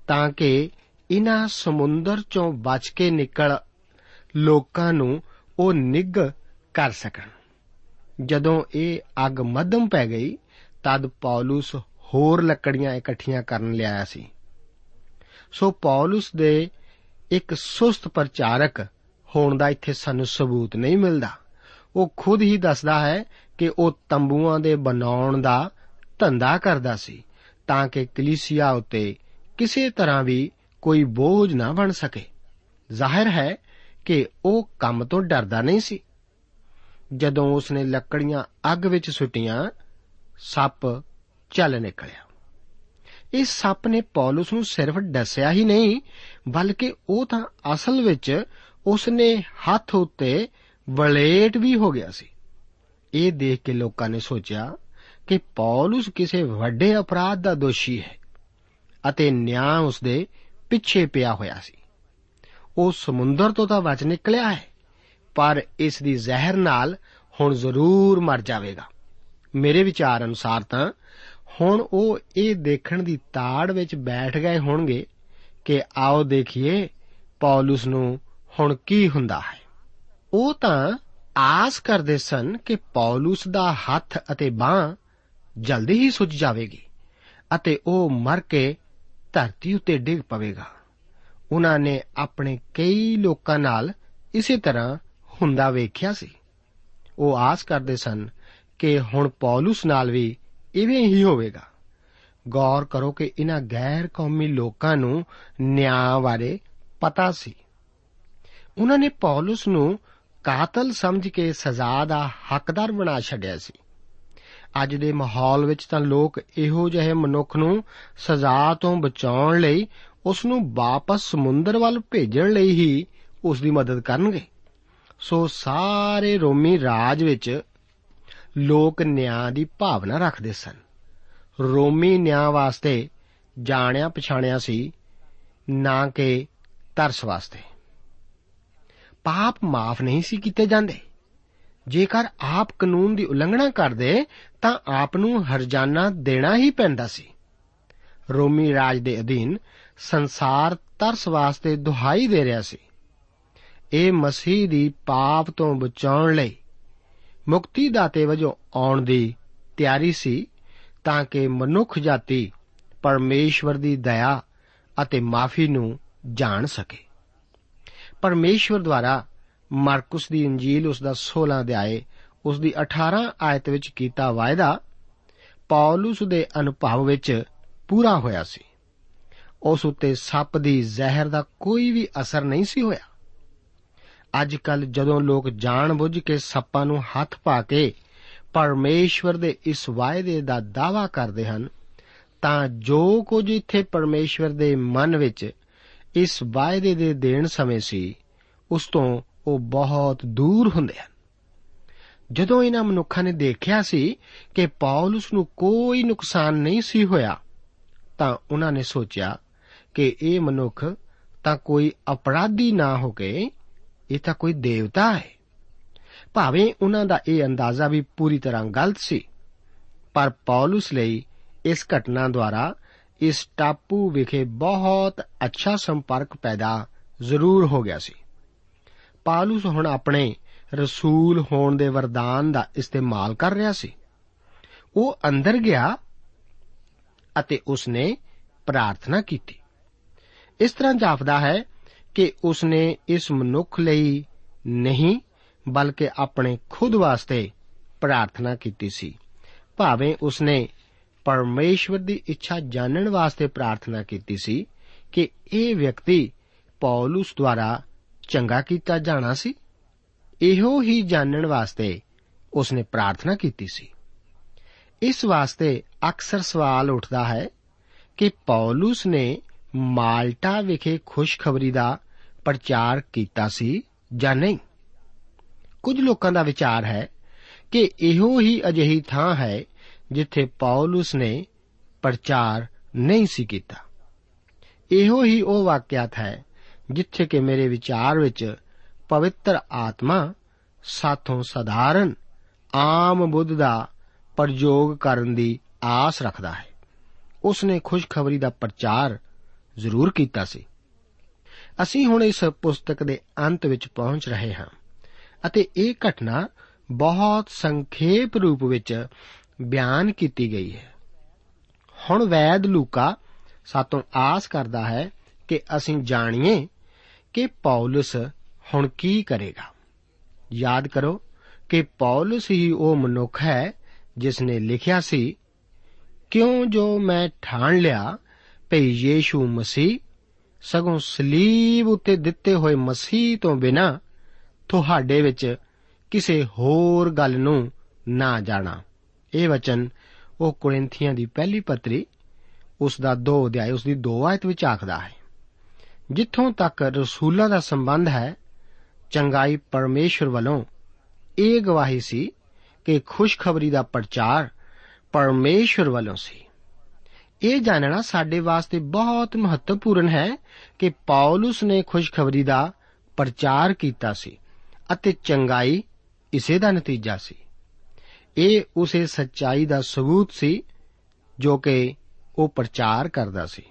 ਤਾਂ ਕਿ ਇਹਨਾਂ ਸਮੁੰਦਰ ਚੋਂ ਬਚ ਕੇ ਨਿਕਲ ਲੋਕਾਂ ਨੂੰ ਉਹ ਨਿੱਘ ਕਰ ਸਕਣ। ਜਦੋਂ ਇਹ ਅੱਗ ਮੱਧਮ ਪੈ ਗਈ, ਤਦ ਪੌਲਸ ਹੋਰ ਲੱਕੜੀਆਂ ਇਕੱਠੀਆਂ ਕਰਨ ਲਿਆਇਆ ਸੀ। ਸੋ ਪੌਲਸ ਦੇ ਇੱਕ ਸੁਸਤ ਪ੍ਰਚਾਰਕ ਹੋਣ ਦਾ ਇੱਥੇ ਸਾਨੂੰ ਸਬੂਤ ਨਹੀਂ ਮਿਲਦਾ। ਉਹ ਖੁਦ ਹੀ ਦੱਸਦਾ ਹੈ ਕਿ ਉਹ ਤੰਬੂਆਂ ਦੇ ਬਣਾਉਣ ਦਾ ਧੰਦਾ ਕਰਦਾ ਸੀ, ਤਾਂ ਕਿ ਕਲੀਸਿਆ ਉੱਤੇ ਕਿਸੇ ਤਰ੍ਹਾਂ ਵੀ ਕੋਈ ਬੋਝ ਨਾ ਬਣ ਸਕੇ। ਜ਼ਾਹਿਰ ਹੈ ਕਿ ਉਹ ਕੰਮ ਤੋਂ ਡਰਦਾ ਨਹੀਂ ਸੀ। ਜਦੋਂ ਉਸਨੇ ਲੱਕੜੀਆਂ ਅੱਗ ਵਿੱਚ ਸੁੱਟੀਆਂ, ਸੱਪ ਚੱਲ ਨਿਕਲਿਆ। ਇਸ ਸੱਪ ਨੇ ਪੌਲਸ ਨੂੰ ਸਿਰਫ ਦੱਸਿਆ ਹੀ ਨਹੀਂ, ਬਲਕਿ ਉਹ ਤਾਂ ਅਸਲ ਵਿੱਚ ਉਸਨੇ ਹੱਥ ਉੱਤੇ ਵਲੇਟ ਵੀ ਹੋ ਗਿਆ ਸੀ। ਇਹ ਦੇਖ ਕੇ ਲੋਕਾਂ ਨੇ ਸੋਚਿਆ ਕਿ ਪੌਲਸ ਕਿਸੇ ਵੱਡੇ ਅਪਰਾਧ ਦਾ ਦੋਸ਼ੀ ਹੈ ਅਤੇ ਨਿਆਂ ਉਸਦੇ ਪਿੱਛੇ ਪਿਆ ਹੋਇਆ ਸੀ। ਉਹ ਸਮੁੰਦਰ ਤੋਂ ਤਾਂ ਬਚ ਨਿਕਲਿਆ ਹੈ, ਪਰ ਇਸ ਦੀ ਜ਼ਹਿਰ ਨਾਲ ਹੁਣ ਜ਼ਰੂਰ ਮਰ ਜਾਵੇਗਾ। ਮੇਰੇ ਵਿਚਾਰ ਅਨੁਸਾਰ ਤਾਂ ਹੁਣ ਉਹ ਇਹ ਦੇਖਣ ਦੀ ਤਾੜ ਵਿੱਚ ਬੈਠ ਗਏ ਹੋਣਗੇ ਕਿ ਆਓ ਦੇਖੀਏ ਪੌਲਸ ਨੂੰ ਹੁਣ ਕੀ ਹੁੰਦਾ ਹੈ। ਉਹ ਤਾਂ ਆਸ ਕਰਦੇ ਸਨ ਕਿ ਪੌਲਸ ਦਾ ਹੱਥ ਅਤੇ ਬਾਹ ਜਲਦੀ ਹੀ ਸੁੱਜ ਜਾਵੇਗੀ ਅਤੇ ਉਹ ਮਰ ਕੇ ਧਰਤੀ ਉੱਤੇ ਡਿੱਗ ਪਵੇਗਾ। ਉਹਨਾਂ ਨੇ ਆਪਣੇ ਕਈ ਲੋਕਾਂ ਨਾਲ ਇਸੇ ਤਰ੍ਹਾਂ ਹੁੰਦਾ ਵੇਖਿਆ ਸੀ। ਉਹ ਆਸ ਕਰਦੇ ਸਨ ਕਿ ਹੁਣ ਪੌਲਸ ਨਾਲ ਵੀ ਇਵੇਂ ਹੀ ਹੋਵੇਗਾ। ਗੌਰ ਕਰੋ ਕਿ ਇਹਨਾਂ ਗੈਰ ਕੌਮੀ ਲੋਕਾਂ ਨੂੰ ਨਿਆਂ ਬਾਰੇ ਪਤਾ ਸੀ। ਉਹਨਾਂ ਨੇ ਪੌਲਸ ਨੂੰ ਕਾਤਲ ਸਮਝ ਕੇ ਸਜ਼ਾ ਦਾ ਹੱਕਦਾਰ ਬਣਾ ਛੱਡਿਆ ਸੀ। ਅੱਜ ਦੇ ਮਾਹੌਲ ਵਿੱਚ ਤਾਂ ਲੋਕ ਇਹੋ ਜਿਹੇ ਮਨੁੱਖ ਨੂੰ ਸਜ਼ਾ ਤੋਂ ਬਚਾਉਣ ਲਈ ਉਸ ਨੂੰ ਵਾਪਸ ਸਮੁੰਦਰ ਵੱਲ ਭੇਜਣ ਲਈ ਹੀ ਉਸ ਦੀ ਮਦਦ ਕਰਨਗੇ। ਸੋ ਸਾਰੇ ਰੋਮੀ ਰਾਜ ਵਿੱਚ ਲੋਕ ਨਿਆਂ ਦੀ ਭਾਵਨਾ ਰੱਖਦੇ ਸਨ। ਰੋਮੀ ਨਿਆਂ ਵਾਸਤੇ ਜਾਣਿਆ ਪਛਾਣਿਆ ਸੀ, ਨਾ ਕਿ ਤਰਸ ਵਾਸਤੇ। ਪਾਪ ਮਾਫ ਨਹੀਂ ਸੀ ਕੀਤੇ ਜਾਂਦੇ। ਜੇਕਰ ਆਪ ਕਾਨੂੰਨ ਦੀ ਉਲੰਘਣਾ ਕਰਦੇ, ਤਾਂ ਆਪ ਨੂੰ ਹਰਜਾਨਾ ਦੇਣਾ ਹੀ ਪੈਂਦਾ ਸੀ। ਰੋਮੀ ਰਾਜ ਦੇ ਅਧੀਨ ਸੰਸਾਰ ਤਰਸ ਵਾਸਤੇ ਦੁਹਾਈ ਦੇ ਰਿਹਾ ਸੀ। ਇਹ ਮਸੀਹ ਦੀ ਪਾਪ ਤੋਂ ਬਚਾਉਣ ਲਈ ਮੁਕਤੀ ਦਾਤੇ ਵਜੋਂ ਆਉਣ ਦੀ ਤਿਆਰੀ ਸੀ ਤਾਂ ਕਿ ਮਨੁੱਖ ਜਾਤੀ ਪਰਮੇਸ਼ਵਰ ਦੀ ਦਇਆ ਅਤੇ ਮਾਫੀ ਨੂੰ ਜਾਣ ਸਕੇ। ਪਰਮੇਸ਼ਵਰ ਦੁਆਰਾ ਮਾਰਕਸ ਦੀ ਇੰਜੀਲ ਉਸ ਦਾ 16 ਅਧਿਆਏ ਉਸ ਦੀ 18 ਆਇਤ ਵਿੱਚ ਕੀਤਾ ਵਾਅਦਾ ਪੌਲਸ ਦੇ ਅਨੁਭਵ ਵਿੱਚ ਪੂਰਾ ਹੋਇਆ ਸੀ। ਉਸ ਉੱਤੇ ਸੱਪ ਦੀ ਜ਼ਹਿਰ ਦਾ ਕੋਈ ਵੀ ਅਸਰ ਨਹੀਂ ਸੀ ਹੋਇਆ। ਅੱਜ ਕੱਲ ਜਦੋਂ ਲੋਕ ਜਾਣ-ਬੁੱਝ ਕੇ ਸੱਪਾਂ ਨੂੰ ਹੱਥ ਪਾ ਕੇ ਪਰਮੇਸ਼ਵਰ ਦੇ ਇਸ ਵਾਅਦੇ ਦਾ ਦਾਵਾ ਕਰਦੇ ਹਨ, ਤਾਂ ਜੋ ਕੁਝ ਇੱਥੇ ਪਰਮੇਸ਼ਵਰ ਦੇ ਮਨ ਵਿੱਚ ਇਸ ਵਾਅਦੇ ਦੇ ਦੇਣ ਸਮੇਂ ਸੀ, ਉਸ ਤੋਂ ਉਹ ਬਹੁਤ ਦੂਰ ਹੁੰਦੇ ਹਨ। ਜਦੋਂ ਇਹਨਾਂ ਮਨੁੱਖਾਂ ਨੇ ਦੇਖਿਆ ਸੀ ਕਿ ਪੌਲਸ ਨੂੰ ਕੋਈ ਨੁਕਸਾਨ ਨਹੀਂ ਸੀ ਹੋਇਆ, ਤਾਂ ਉਹਨਾਂ ਨੇ ਸੋਚਿਆ ਕਿ ਇਹ ਮਨੁੱਖ ਤਾਂ ਕੋਈ ਅਪਰਾਧੀ ਨਾ ਹੋ ਕੇ ਇਹ ਤਾਂ ਕੋਈ ਦੇਵਤਾ ਹੈ। ਭਾਵੇਂ ਉਹਨਾਂ ਦਾ ਇਹ ਅੰਦਾਜ਼ਾ ਵੀ ਪੂਰੀ ਤਰ੍ਹਾਂ ਗਲਤ ਸੀ, ਪਰ ਪੌਲਸ ਲਈ ਇਸ ਘਟਨਾ ਦੁਆਰਾ ਇਸ ਟਾਪੂ ਵਿਖੇ ਬਹੁਤ ਅੱਛਾ ਸੰਪਰਕ ਪੈਦਾ ਜ਼ਰੂਰ ਹੋ ਗਿਆ ਸੀ। ਪੌਲਸ ਹੁਣ ਆਪਣੇ ਰਸੂਲ ਹੋਣ ਦੇ ਵਰਦਾਨ ਦਾ ਇਸਤੇਮਾਲ ਕਰ ਰਿਹਾ ਸੀ। ਉਹ ਅੰਦਰ ਗਿਆ ਅਤੇ ਉਸਨੇ ਪ੍ਰਾਰਥਨਾ ਕੀਤੀ। ਇਸ ਤਰ੍ਹਾਂ ਜਾਪਦਾ ਹੈ ਕਿ ਉਸਨੇ ਇਸ ਮਨੁੱਖ ਲਈ ਨਹੀਂ, ਬਲਕਿ ਆਪਣੇ ਖੁਦ ਵਾਸਤੇ ਪ੍ਰਾਰਥਨਾ ਕੀਤੀ ਸੀ। ਭਾਵੇਂ ਉਸਨੇ ਪਰਮੇਸ਼ਵਰ ਦੀ ਇੱਛਾ ਜਾਣਨ ਵਾਸਤੇ ਪ੍ਰਾਰਥਨਾ ਕੀਤੀ ਸੀ ਕਿ ਇਹ ਵਿਅਕਤੀ ਪੌਲਸ ਦੁਆਰਾ ਚੰਗਾ ਕੀਤਾ ਜਾਣਾ ਸੀ, ਇਹੋ ਹੀ ਜਾਣਨ ਵਾਸਤੇ ਉਸਨੇ ਪ੍ਰਾਰਥਨਾ ਕੀਤੀ ਸੀ। ਇਸ ਵਾਸਤੇ ਅਕਸਰ ਸਵਾਲ ਉੱਠਦਾ ਹੈ ਕਿ ਪੌਲਸ ਨੇ ਮਾਲਟਾ ਵਿਖੇ ਖੁਸ਼ਖਬਰੀ ਦਾ ਪ੍ਰਚਾਰ ਕੀਤਾ ਸੀ ਜਾਂ ਨਹੀਂ? ਕੁਝ ਲੋਕਾਂ ਦਾ ਵਿਚਾਰ ਹੈ ਕਿ ਇਹੋ ਹੀ ਅਜਿਹੀ ਥਾਂ ਹੈ ਜਿੱਥੇ ਪੌਲਸ ਨੇ ਪ੍ਰਚਾਰ ਨਹੀਂ ਸੀ ਕੀਤਾ। ਇਹੋ ਹੀ ਉਹ ਵਾਕਿਆਤ ਹੈ ਜਿੱਥੇ ਕਿ ਮੇਰੇ ਵਿਚਾਰ ਵਿੱਚ ਪਵਿੱਤਰ ਆਤਮਾ ਸਾਥੋਂ ਸਧਾਰਨ, ਆਮ ਬੁੱਧ ਦਾ ਪ੍ਰਯੋਗ ਕਰਨ ਦੀ ਆਸ ਰੱਖਦਾ ਹੈ। ਉਸ ਨੇ ਖੁਸ਼ਖਬਰੀ ਦਾ ਪ੍ਰਚਾਰ ਜ਼ਰੂਰ ਕੀਤਾ ਸੀ। ਅਸੀਂ ਹੁਣ ਇਸ ਪੁਸਤਕ ਦੇ ਅੰਤ ਵਿੱਚ ਪਹੁੰਚ ਰਹੇ ਹਾਂ ਅਤੇ ਇਹ ਘਟਨਾ ਬਹੁਤ ਸੰਖੇਪ ਰੂਪ ਵਿੱਚ ਬਿਆਨ ਕੀਤੀ ਗਈ ਹੈ। ਹੁਣ ਵੈਦ ਲੂਕਾ ਸਾਤੋਂ ਆਸ ਕਰਦਾ ਹੈ ਕਿ ਅਸੀਂ ਜਾਣੀਏ ਕਿ ਪੌਲਸ ਹੁਣ ਕੀ ਕਰੇਗਾ। ਯਾਦ ਕਰੋ ਕਿ ਪੌਲਸ ਹੀ ਉਹ ਮਨੁੱਖ ਹੈ ਜਿਸ ਨੇ ਲਿਖਿਆ ਸੀ, ਕਿਉਂ ਜੋ ਮੈਂ ਠਾਣ ਲਿਆ ਭਈ ਯੀਸ਼ੂ ਮਸੀਹ ਸਗੋਂ ਸਲੀਬ ਉੱਤੇ ਦਿੱਤੇ ਹੋਏ ਮਸੀਹ ਤੋਂ ਬਿਨਾ ਤੁਹਾਡੇ ਵਿੱਚ ਕਿਸੇ ਹੋਰ ਗੱਲ ਨੂੰ ਨਾ ਜਾਣਾ। ਇਹ ਵਚਨ ਉਹ ਕੋਰਿੰਥੀਆਂ ਦੀ ਪਹਿਲੀ ਪੱਤਰੀ, ਉਸ ਦਾ 2 ਅਧਿਆਇ, ਉਸ ਦੀ 2 ਆਇਤ ਵਿੱਚ ਆਖਦਾ ਹੈ। ਜਿੱਥੋਂ ਤੱਕ ਰਸੂਲਾਂ ਦਾ ਸੰਬੰਧ ਹੈ, ਚੰਗਾਈ ਪਰਮੇਸ਼ਵਰ ਵੱਲੋਂ ਇਹ ਗਵਾਹੀ ਸੀ ਕਿ ਖੁਸ਼ਖਬਰੀ ਦਾ ਪ੍ਰਚਾਰ ਪਰਮੇਸ਼ਵਰ ਵੱਲੋਂ ਸੀ। ਇਹ ਜਾਣਨਾ ਸਾਡੇ ਵਾਸਤੇ ਬਹੁਤ ਮਹੱਤਵਪੂਰਨ ਹੈ ਕਿ ਪੌਲਸ ਨੇ ਖੁਸ਼ਖਬਰੀ ਦਾ ਪ੍ਰਚਾਰ ਕੀਤਾ ਸੀ ਅਤੇ ਚੰਗਾਈ ਇਸੇ ਦਾ ਨਤੀਜਾ ਸੀ। ਇਹ ਉਸੇ ਸੱਚਾਈ ਦਾ ਸਬੂਤ ਸੀ ਜੋ ਕਿ ਉਹ ਪ੍ਰਚਾਰ ਕਰਦਾ ਸੀ।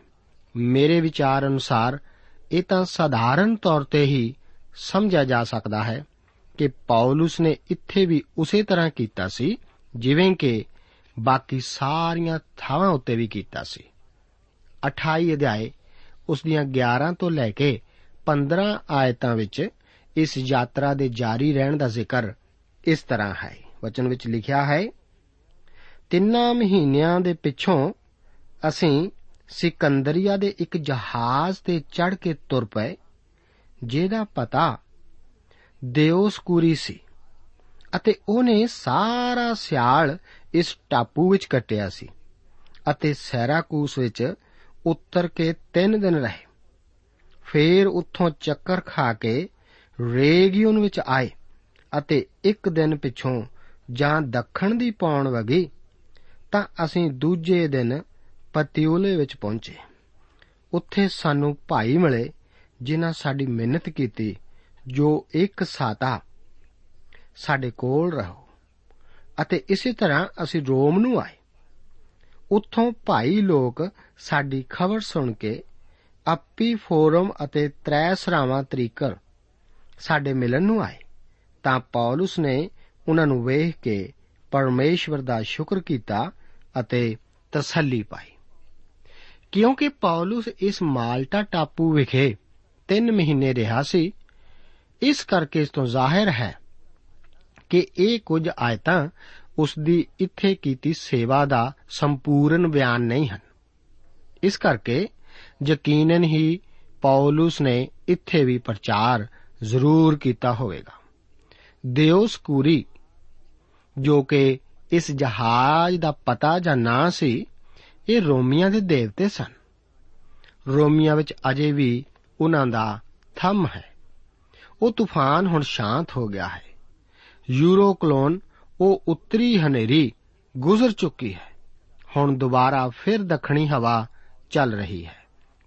ਮੇਰੇ ਵਿਚਾਰ ਅਨੁਸਾਰ ਇਹ ਤਾਂ ਸਧਾਰਨ ਤੌਰ ਤੇ ਹੀ ਸਮਝਿਆ ਜਾ ਸਕਦਾ ਹੈ ਕਿ ਪੌਲਸ ਨੇ ਇੱਥੇ ਵੀ ਉਸੇ ਤਰ੍ਹਾਂ ਕੀਤਾ ਸੀ, ਜਿਵੇਂ ਕਿ ਬਾਕੀ ਸਾਰੀਆਂ ਥਾਵਾਂ ਉੱਤੇ ਵੀ ਕੀਤਾ ਸੀ। 28 ਅਧਿਆਏ, ਉਸ ਦੀਆਂ 11 ਤੋਂ ਲੈ ਕੇ 15 ਆਇਤਾਂ ਵਿੱਚ ਇਸ ਯਾਤਰਾ ਦੇ ਜਾਰੀ ਰਹਿਣ ਦਾ ਜ਼ਿਕਰ ਇਸ ਤਰ੍ਹਾਂ ਹੈ। ਵਚਨ ਵਿੱਚ ਲਿਖਿਆ ਹੈ, ਤਿੰਨਾਂ ਮਹੀਨਿਆਂ ਦੇ ਪਿੱਛੋਂ ਅਸੀਂ ਸਿਕੰਦਰੀਆ ਦੇ ਇੱਕ ਜਹਾਜ਼ ਤੇ ਚੜ੍ਹ ਕੇ ਤੁਰ ਪਏ, ਜਿਹਦਾ ਪਤਾ ਦਿਓਸਕੂਰੀ ਸੀ, ਅਤੇ ਉਹਨੇ ਸਾਰਾ ਸਿਆਲ ਇਸ ਟਾਪੂ ਵਿੱਚ ਕੱਟਿਆ ਸੀ ਅਤੇ ਸੈਰਾਕੂਸ ਵਿੱਚ ਉਤਰ ਕੇ 3 ਦਿਨ ਰਹੇ। ਫੇਰ ਉੱਥੋਂ ਚੱਕਰ ਖਾ ਕੇ ਰੇਗਿਓਨ ਵਿੱਚ ਆਏ ਅਤੇ ਇੱਕ ਦਿਨ ਪਿੱਛੋਂ ਜਾਂ ਦੱਖਣ ਦੀ ਪੌਣ ਵਗੀ ਤਾਂ ਅਸੀਂ ਦੂਜੇ ਦਿਨ ਪਤਿਉਲੇ ਵਿੱਚ ਪਹੁੰਚੇ। ਉੱਥੇ ਸਾਨੂੰ ਭਾਈ ਮਿਲੇ ਜਿਨ੍ਹਾਂ ਸਾਡੀ ਮਿਹਨਤ ਕੀਤੀ ਜੋ ਇੱਕ ਸਾਤਾ ਸਾਡੇ ਕੋਲ ਰਹੋ। ਅਤੇ ਇਸੇ ਤਰ੍ਹਾਂ ਅਸੀਂ ਰੋਮ ਨੂੰ ਆਏ। ਉੱਥੋਂ ਭਾਈ ਲੋਕ ਸਾਡੀ ਖਬਰ ਸੁਣ ਕੇ ਆਪੀ ਫੋਰਮ ਅਤੇ ਤ੍ਰੈ ਸਰਾਵਾਂ ਤਰੀਕਰ ਸਾਡੇ ਮਿਲਣ ਨੂੰ ਆਏ। ਤਾਂ ਪੌਲਸ ਨੇ ਉਹਨਾਂ ਨੂੰ ਵੇਖ ਕੇ ਪਰਮੇਸ਼ਵਰ ਦਾ ਸ਼ੁਕਰ ਕੀਤਾ ਅਤੇ ਤਸੱਲੀ ਪਾਈ। ਕਿਉਂਕਿ ਪੌਲਸ ਇਸ ਮਾਲਟਾ ਟਾਪੂ ਵਿਖੇ 3 ਮਹੀਨੇ ਰਿਹਾ ਸੀ, ਇਸ ਕਰਕੇ ਇਸ ਤੋਂ ਜ਼ਾਹਿਰ ਹੈ ਕਿ ਇਹ ਕੁਝ ਆਇਤਾਂ ਉਸ ਦੀ ਇੱਥੇ ਕੀਤੀ ਸੇਵਾ ਦਾ ਸੰਪੂਰਨ ਬਿਆਨ ਨਹੀਂ ਹਨ। ਇਸ ਕਰਕੇ ਯਕੀਨਨ ਹੀ ਪੌਲਸ ਨੇ ਇੱਥੇ ਵੀ ਪ੍ਰਚਾਰ ਜ਼ਰੂਰ ਕੀਤਾ ਹੋਵੇਗਾ। ਦਿਓਸਕੂਰੀ ਜੋ ਕਿ ਇਸ ਜਹਾਜ਼ ਦਾ ਪਤਾ ਜਾਂ ਨਾਂ ਸੀ, ਇਹ ਰੋਮੀਆਂ ਦੇ ਦੇਵਤੇ ਸਨ। ਰੋਮੀਆਂ ਵਿੱਚ ਅਜੇ ਵੀ ਉਹਨਾਂ ਦਾ ਥੰਮ ਹੈ। ਉਹ ਤੂਫਾਨ ਹੁਣ ਸ਼ਾਂਤ ਹੋ ਗਿਆ ਹੈ। ਯੂਰੋਕਲੋਨ ਉਹ ਉੱਤਰੀ ਹਨੇਰੀ ਗੁਜ਼ਰ ਚੁੱਕੀ ਹੈ। ਹੁਣ ਦੁਬਾਰਾ ਫਿਰ ਦੱਖਣੀ ਹਵਾ ਚੱਲ ਰਹੀ ਹੈ।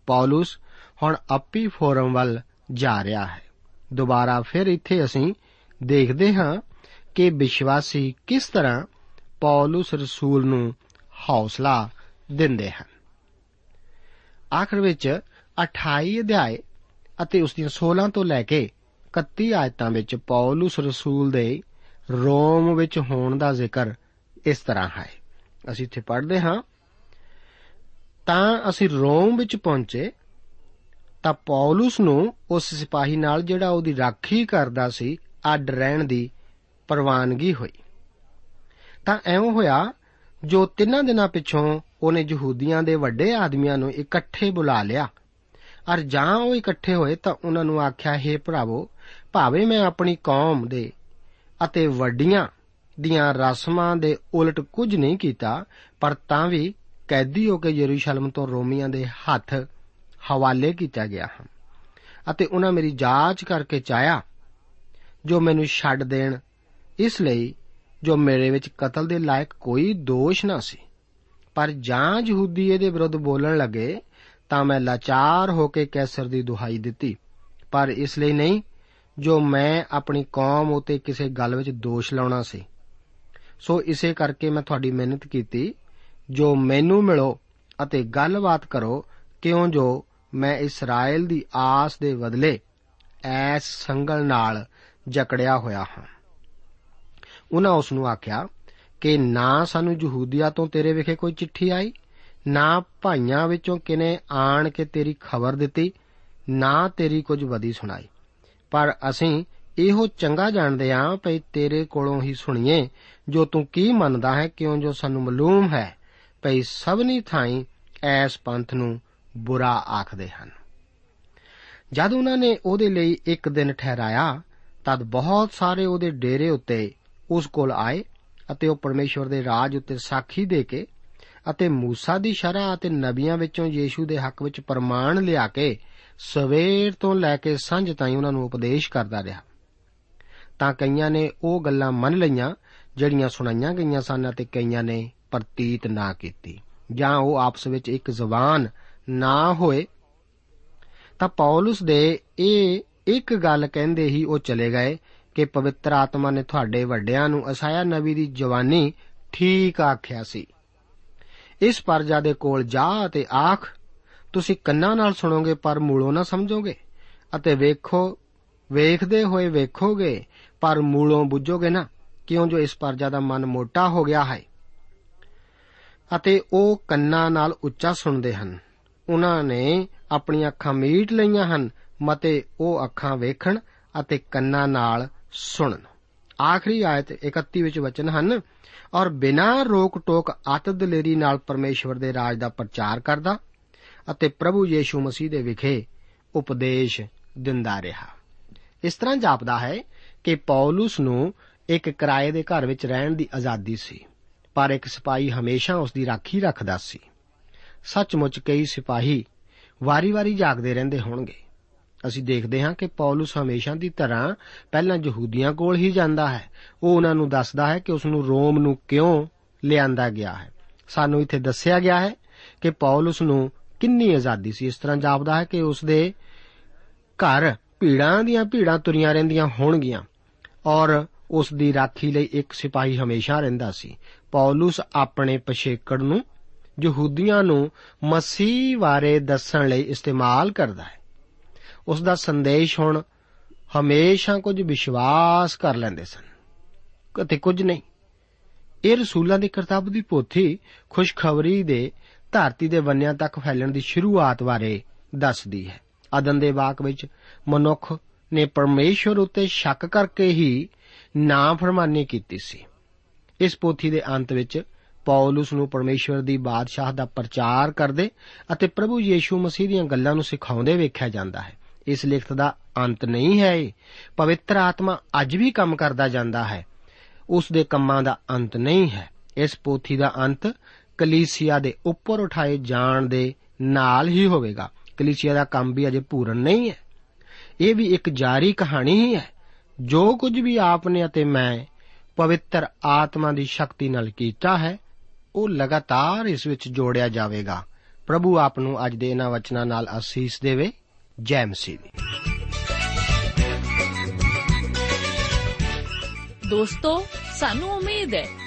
ਪੌਲਸ ਹੁਣ ਅੱਪੀ ਫੋਰਮ ਵੱਲ ਜਾ ਰਿਹਾ ਹੈ। ਦੁਬਾਰਾ ਫਿਰ ਇੱਥੇ ਅਸੀਂ ਦੇਖਦੇ ਹਾਂ ਕਿ ਵਿਸ਼ਵਾਸੀ ਕਿਸ ਤਰ੍ਹਾਂ ਪੌਲਸ ਰਸੂਲ ਨੂੰ ਹੌਸਲਾ ਦਿੰਦੇ ਹਨ। ਆਖਰ ਵਿੱਚ 28 ਅਧਿਆਏ ਅਤੇ ਉਸ ਦੀਆਂ 16 ਤੋਂ ਲੈ ਕੇ 31 ਆਇਤਾਂ ਵਿੱਚ ਪੌਲਸ ਰਸੂਲ ਦੇ ਰੋਮ ਵਿੱਚ ਹੋਣ ਦਾ ਜ਼ਿਕਰ ਇਸ ਤਰ੍ਹਾਂ ਹੈ। ਅਸੀਂ ਇੱਥੇ ਪੜ੍ਹਦੇ ਹਾਂ। ਤਾਂ ਅਸੀਂ ਰੋਮ ਵਿੱਚ ਪਹੁੰਚੇ, ਤਾਂ ਪੌਲਸ ਨੂੰ ਉਸ ਸਿਪਾਹੀ ਨਾਲ ਜਿਹੜਾ ਉਹਦੀ ਰਾਖੀ ਕਰਦਾ ਸੀ, ਅੱਡ ਰਹਿਣ ਦੀ ਪ੍ਰਵਾਨਗੀ ਹੋਈ। ਤਾਂ ਐਵੇਂ ਹੋਇਆ, ਜੋ ਤਿੰਨਾਂ ਦਿਨਾਂ ਪਿੱਛੋਂ ਉਹਨੇ ਯਹੂਦੀਆਂ ਦੇ ਵੱਡੇ ਆਦਮੀਆਂ ਨੂੰ ਇਕੱਠੇ ਬੁਲਾ ਲਿਆ। ਅਰ ਜਾਂ ਉਹ ਇਕੱਠੇ ਹੋਏ ਤਾਂ ਉਹਨਾਂ ਨੂੰ ਆਖਿਆ, ਹੈ ਭਰਾਵੋ, ਭਾਵੇਂ ਮੈਂ ਆਪਣੀ ਕੌਮ ਦੇ ਅਤੇ ਵੱਡੀਆਂ ਦੀਆਂ ਰਸਮਾਂ ਦੇ ਉਲਟ ਕੁਝ ਨਹੀਂ ਕੀਤਾ, ਪਰ ਤਾਂ ਵੀ ਕੈਦੀ ਹੋ ਕੇ ਯਰੂਸ਼ਲਮ ਤੋਂ ਰੋਮੀਆਂ ਦੇ ਹੱਥ ਹਵਾਲੇ ਕੀਤਾ ਗਿਆ ਹਾਂ। ਅਤੇ ਉਹਨਾਂ ਮੇਰੀ ਜਾਂਚ ਕਰਕੇ ਚਾਇਆ ਜੋ ਮੈਨੂੰ ਛੱਡ ਦੇਣ, ਇਸ ਲਈ ਜੋ ਮੇਰੇ ਵਿੱਚ ਕਤਲ ਦੇ ਲਾਇਕ ਕੋਈ ਦੋਸ਼ ਨਾ ਸੀ। ਪਰ ਜਾਂ ਯਹੂਦੀ ਇਹਦੇ ਵਿਰੁੱਧ ਬੋਲਣ ਲੱਗੇ, ਤਾਂ ਮੈਂ ਲਾਚਾਰ ਹੋ ਕੇ ਕੈਸਰ ਦੀ ਦੁਹਾਈ ਦਿੱਤੀ। ਪਰ ਇਸ ਲਈ ਨਹੀਂ ਜੋ ਮੈਂ ਆਪਣੀ ਕੌਮ ਉਤੇ ਕਿਸੇ ਗੱਲ ਵਿੱਚ ਦੋਸ਼ ਲਾਉਣਾ ਸੀ। ਸੋ ਇਸੇ ਕਰਕੇ ਮੈਂ ਤੁਹਾਡੀ ਮਿਹਨਤ ਕੀਤੀ। ਜੋ ਮੈਨੂੰ ਮਿਲੋ ਅਤੇ ਗੱਲਬਾਤ ਕਰੋ, ਕਿਉਂ ਜੋ ਮੈਂ ਇਸਰਾਇਲ ਦੀ ਆਸ ਦੇ ਬਦਲੇ ਐਸ ਸੰਗਲ ਨਾਲ ਜਕੜਿਆ ਹੋਇਆ ਹਾਂ। ਉਹਨਾਂ ਉਸ ਨੂੰ ਆਖਿਆ, ਕਿ ਨਾ ਸਾਨੂੰ ਯਹੂਦੀਆ ਤੋਂ ਤੇਰੇ ਵਿਖੇ ਕੋਈ ਚਿੱਠੀ ਆਈ? ਨਾ ਭਾਈਆਂ ਵਿੱਚੋਂ ਕਿਨੇ ਆਣ ਕੇ ਤੇਰੀ ਖਬਰ ਦਿੱਤੀ? ਨਾ ਤੇਰੀ ਕੁਝ ਵਦੀ ਸੁਣਾਈ? ਪਰ ਅਸੀਂ ਇਹੋ ਚੰਗਾ ਜਾਣਦੇ ਆਂ ਭਈ ਤੇਰੇ ਕੋਲੋਂ ਹੀ ਸੁਣੀਏ, ਜੋ ਤੂੰ ਕੀ ਮੰਨਦਾ ਹੈ, ਕਿਉਂ ਜੋ ਸਾਨੂੰ ਮਾਲੂਮ ਹੈ? ਭਈ ਸਭਨੀ ਥਾਈਂ ਐਸ ਪੰਥ ਨੂੰ ਬੁਰਾ ਆਖਦੇ ਹਨ। ਜਦ ਉਹਨਾਂ ਨੇ ਉਹਦੇ ਲਈ ਇੱਕ ਦਿਨ ਠਹਿਰਾਇਆ, ਤਦ ਬਹੁਤ ਸਾਰੇ ਉਹਦੇ ਡੇਰੇ ਉੱਤੇ ਉਸ ਕੋਲ ਆਏ ਅਤੇ ਉਹ ਪਰਮੇਸ਼ਵਰ ਦੇ ਰਾਜ ਉੱਤੇ ਸਾਖੀ ਦੇ ਕੇ ਅਤੇ ਮੂਸਾ ਦੀ ਸ਼ਰ੍ਹਾ ਅਤੇ ਨਬੀਆਂ ਵਿੱਚੋਂ ਯੀਸ਼ੂ ਦੇ ਹੱਕ ਵਿੱਚ ਪ੍ਰਮਾਣ ਲਿਆ ਕੇ ਸਵੇਰ ਤੋਂ ਲੈ ਕੇ ਸਾਂਝ ਤਾਈਂ ਉਹਨਾਂ ਨੂੰ ਉਪਦੇਸ਼ ਕਰਦਾ ਰਿਹਾ। ਤਾਂ ਕਈਆਂ ਨੇ ਉਹ ਗੱਲਾਂ ਮੰਨ ਲਈਆਂ, ਜਿਹੜੀਆਂ ਸੁਣਾਈਆਂ ਗਈਆਂ ਸਨ ਅਤੇ ਕਈਆਂ ਨੇ ਪ੍ਰਤੀਤ ਨਾ ਕੀਤੀ। ਜਾਂ ਉਹ ਆਪਸ ਵਿੱਚ ਇੱਕ ਜ਼ਬਾਨ ਨਾ ਹੋਏ। ਤਾਂ ਪੌਲਸ ਦੇ ਇਹ ਇੱਕ ਗੱਲ ਕਹਿੰਦੇ ਹੀ ਉਹ ਚਲੇ ਗਏ ਕਿ ਪਵਿੱਤਰ ਆਤਮਾ ਨੇ ਤੁਹਾਡੇ ਵੱਡਿਆਂ ਨੂੰ ਅਸਾਇਆ ਨਬੀ ਦੀ ਜਵਾਨੀ ਠੀਕ ਆਖਿਆ ਸੀ। ਇਸ ਪਰਜਾ ਦੇ ਕੋਲ ਜਾ ਅਤੇ ਆਖ ਤੁਸੀਂ ਕੰਨਾਂ ਨਾਲ ਸੁਣੋਗੇ ਪਰ ਮੂਲੋਂ ਨਾ ਸਮਝੋਗੇ। ਅਤੇ ਵੇਖੋ, ਵੇਖਦੇ ਹੋਏ ਵੇਖੋਗੇ ਪਰ ਮੂਲੋਂ ਬੁੱਝੋਗੇ ਨਾ, ਕਿਉਂ ਜੋ ਇਸ ਪਰਜਾ ਦਾ ਮਨ ਮੋਟਾ ਹੋ ਗਿਆ ਹੈ। ਅਤੇ ਉਹ ਕੰਨਾਂ ਨਾਲ ਉੱਚਾ ਸੁਣਦੇ ਹਨ। ਉਹਨਾਂ ਨੇ ਆਪਣੀਆਂ ਅੱਖਾਂ ਮੀਟ ਲਈਆਂ ਹਨ, ਮਤੇ ਉਹ ਅੱਖਾਂ ਵੇਖਣ ਅਤੇ ਕੰਨਾਂ ਨਾਲ ਸੁਣਨ। ਆਖਰੀ ਆਇਤ 31 ਵਿੱਚ ਵਚਨ ਹਨ, ਔਰ ਬਿਨਾਂ ਰੋਕ ਟੋਕ ਅਤ ਦਲੇਰੀ ਨਾਲ ਪਰਮੇਸ਼ਵਰ ਦੇ ਰਾਜ ਦਾ ਪ੍ਰਚਾਰ ਕਰਦਾ ਅਤੇ ਪ੍ਰਭੂ ਯੀਸ਼ੂ ਮਸੀਹ ਦੇ ਵਿਖੇ ਉਪਦੇਸ਼ ਦਿੰਦਾ ਰਿਹਾ। ਇਸ ਤਰ੍ਹਾਂ ਜਾਪਦਾ ਹੈ ਕਿ ਪੌਲਸ ਨੂੰ ਇੱਕ ਕਿਰਾਏ ਦੇ ਘਰ ਵਿੱਚ ਰਹਿਣ ਦੀ ਆਜ਼ਾਦੀ ਸੀ, ਪਰ ਇੱਕ ਸਿਪਾਹੀ ਹਮੇਸ਼ਾ ਉਸ ਦੀ ਰਾਖੀ ਰੱਖਦਾ ਸੀ। ਸੱਚਮੁੱਚ ਕਈ ਸਿਪਾਹੀ ਵਾਰੀ-ਵਾਰੀ ਜਾਗਦੇ ਰਹਿੰਦੇ ਹੋਣਗੇ। ਅਸੀਂ ਦੇਖਦੇ ਹਾਂ ਕਿ ਪੌਲਸ ਹਮੇਸ਼ਾ ਦੀ ਤਰ੍ਹਾਂ ਪਹਿਲਾਂ ਯਹੂਦੀਆਂ ਕੋਲ ਹੀ ਜਾਂਦਾ ਹੈ। ਉਹ ਉਹਨਾਂ ਨੂੰ ਦੱਸਦਾ ਹੈ ਕਿ ਉਸ ਨੂੰ ਰੋਮ ਨੂੰ ਕਿਉਂ ਲਿਆਂਦਾ ਗਿਆ ਹੈ। ਸਾਨੂੰ ਇੱਥੇ ਦੱਸਿਆ ਗਿਆ ਹੈ ਕਿ ਪੌਲਸ ਨੂੰ ਕਿੰਨੀ ਆਜ਼ਾਦੀ ਸੀ? ਇਸ ਤਰ੍ਹਾਂ ਜਾਪਦਾ ਹੈ ਕਿ ਉਸ ਦੇ ਘਰ ਭੀੜਾਂ ਦੀਆਂ ਭੀੜਾਂ ਤੁਰੀਆਂ ਰਹਿੰਦੀਆਂ ਹੋਣਗੀਆਂ ਔਰ ਉਸ ਦੀ ਰਾਖੀ ਲਈ ਇੱਕ ਸਿਪਾਹੀ ਹਮੇਸ਼ਾ ਰਹਿੰਦਾ ਸੀ। ਪੌਲਸ ਆਪਣੇ ਪਛੇਕੜ ਨੂੰ, ਯਹੂਦੀਆਂ ਨੂੰ ਮਸੀਹ ਬਾਰੇ ਦੱਸਣ ਲਈ ਇਸਤੇਮਾਲ ਕਰਦਾ ਹੈ। ਉਸ ਦਾ ਸੰਦੇਸ਼ ਹੁਣ ਹਮੇਸ਼ਾ ਕੁਝ ਵਿਸ਼ਵਾਸ ਕਰ ਲੈਂਦੇ ਸਨ ਅਤੇ ਕੁਝ ਨਹੀਂ। ਇਹ ਰਸੂਲਾਂ ਦੀ ਕਿਤਾਬ ਦੀ ਪੋਥੀ ਖੁਸ਼ਖਬਰੀ ਦੇ ਧਰਤੀ ਦੇ ਵੰਨਿਆਂ ਤੱਕ ਫੈਲਣ ਦੀ ਸ਼ੁਰੂਆਤ ਬਾਰੇ ਦੱਸਦੀ ਹੈ। ਅਦਨ ਦੇ ਵਾਕ ਵਿੱਚ ਮਨੁੱਖ ਨੇ ਪਰਮੇਸ਼ਵਰ ਉੱਤੇ ਸ਼ੱਕ ਕਰਕੇ ਹੀ ਨਾਫਰਮਾਨੀ ਕੀਤੀ ਸੀ। ਇਸ ਪੋਥੀ ਦੇ ਅੰਤ ਵਿੱਚ ਪੌਲਸ ਨੂੰ ਪਰਮੇਸ਼ਵਰ ਦੀ ਬਾਦਸ਼ਾਹ ਦਾ ਪ੍ਰਚਾਰ ਕਰਦੇ ਅਤੇ ਪ੍ਰਭੂ ਯੀਸ਼ੂ ਮਸੀਹ ਦੀਆਂ ਗੱਲਾਂ ਨੂੰ ਸਿਖਾਉਂਦੇ ਵੇਖਿਆ ਜਾਂਦਾ ਹੈ। ਇਸ ਲਿਖਤ ਦਾ ਅੰਤ ਨਹੀਂ ਹੈ ਇਹ। ਪਵਿੱਤਰ ਆਤਮਾ ਅੱਜ ਵੀ ਕੰਮ ਕਰਦਾ ਜਾਂਦਾ ਹੈ। ਉਸ ਦੇ ਕੰਮਾਂ ਦਾ ਅੰਤ ਨਹੀਂ ਹੈ। ਇਸ ਪੋਥੀ ਦਾ ਅੰਤ ਕਲੀਸਿਆ ਦੇ ਉੱਪਰ ਉਠਾਏ ਜਾਣ ਦੇ ਨਾਲ ਹੀ ਹੋਵੇਗਾ। ਕਲੀਸਿਆ ਦਾ ਕੰਮ ਵੀ ਅਜੇ ਪੂਰਨ ਨਹੀਂ ਹੈ। ਇਹ ਵੀ ਇੱਕ ਜਾਰੀ ਕਹਾਣੀ ਹੀ ਹੈ। ਜੋ ਕੁਝ ਵੀ ਆਪਨੇ ਅਤੇ ਮੈਂ ਪਵਿੱਤਰ ਆਤਮਾ ਦੀ ਸ਼ਕਤੀ ਨਾਲ ਕੀਤਾ ਹੈ, ਉਹ ਲਗਾਤਾਰ ਇਸ ਵਿੱਚ ਜੋੜਿਆ ਜਾਵੇਗਾ। ਪ੍ਰਭੂ ਆਪ ਨੂੰ ਅੱਜ ਦੇ ਇਹਨਾਂ ਵਚਨਾਂ ਨਾਲ ਅਸੀਸ ਦੇਵੇ। ਜੈ ਮਸੀਹ ਦੀ ਦੋਸਤੋ, ਸਾਨੂੰ ਉਮੀਦ ਹੈ